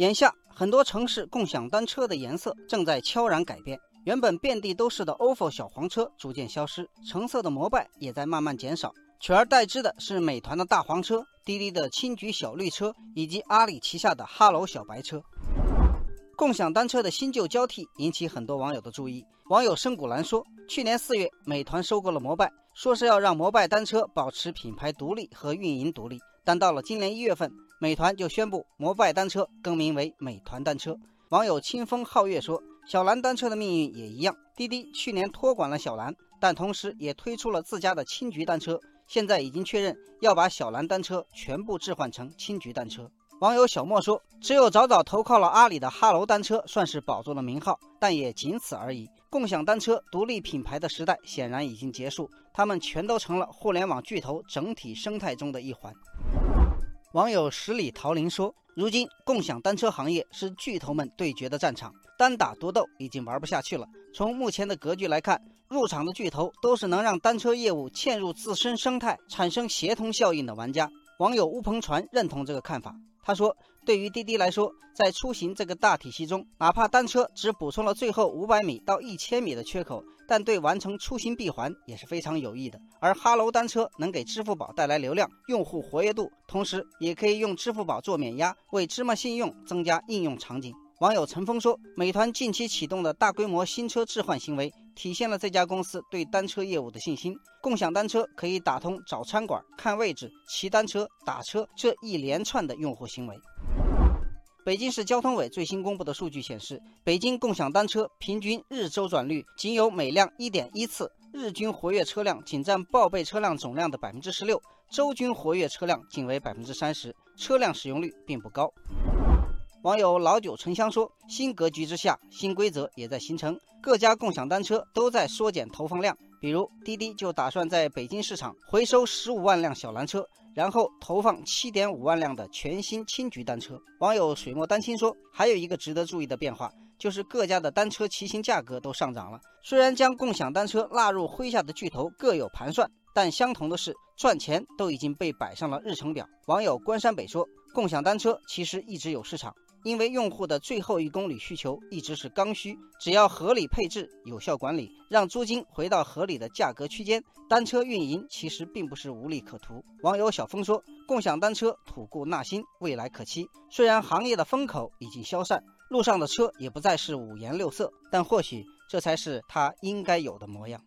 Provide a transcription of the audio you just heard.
眼下，很多城市共享单车的颜色正在悄然改变。原本遍地都是的 ofo 小黄车逐渐消失，橙色的摩拜也在慢慢减少，取而代之的是美团的大黄车、滴滴的青桔小绿车以及阿里旗下的哈喽小白车。共享单车的新旧交替引起很多网友的注意。网友深谷兰说，去年四月，美团收购了摩拜，说是要让摩拜单车保持品牌独立和运营独立，但到了今年一月份。美团就宣布摩拜单车更名为美团单车。网友清风皓月说：“小蓝单车的命运也一样，滴滴去年托管了小蓝，但同时也推出了自家的青桔单车，现在已经确认要把小蓝单车全部置换成青桔单车。”网友小莫说：“只有早早投靠了阿里的哈喽单车，算是保住了名号，但也仅此而已。共享单车独立品牌的时代显然已经结束，他们全都成了互联网巨头整体生态中的一环。”网友十里桃林说：“如今共享单车行业是巨头们对决的战场，单打独斗已经玩不下去了。从目前的格局来看，入场的巨头都是能让单车业务嵌入自身生态、产生协同效应的玩家。”网友乌篷船认同这个看法。他说：“对于滴滴来说，在出行这个大体系中，哪怕单车只补充了最后五百米到一千米的缺口，但对完成出行闭环也是非常有益的。而哈喽单车能给支付宝带来流量、用户活跃度，同时也可以用支付宝做免押，为芝麻信用增加应用场景。”网友陈峰说：“美团近期启动的大规模新车置换行为，体现了这家公司对单车业务的信心。共享单车可以打通找餐馆、看位置、骑单车、打车这一连串的用户行为。”北京市交通委最新公布的数据显示，北京共享单车平均日周转率仅有每辆一点一次，日均活跃车辆仅占报备车辆总量的百分之十六，周均活跃车辆仅为百分之三十，车辆使用率并不高。网友老九沉香说：“新格局之下，新规则也在形成。各家共享单车都在缩减投放量，比如滴滴就打算在北京市场回收十五万辆小蓝车，然后投放七点五万辆的全新青桔单车。”网友水墨丹青说：“还有一个值得注意的变化，就是各家的单车骑行价格都上涨了。虽然将共享单车纳入麾下的巨头各有盘算，但相同的是，赚钱都已经被摆上了日程表。”网友关山北说：“共享单车其实一直有市场。”因为用户的最后一公里需求一直是刚需，只要合理配置、有效管理，让租金回到合理的价格区间，单车运营其实并不是无利可图。网友小峰说：“共享单车吐故纳新，未来可期。虽然行业的风口已经消散，路上的车也不再是五颜六色，但或许这才是它应该有的模样。”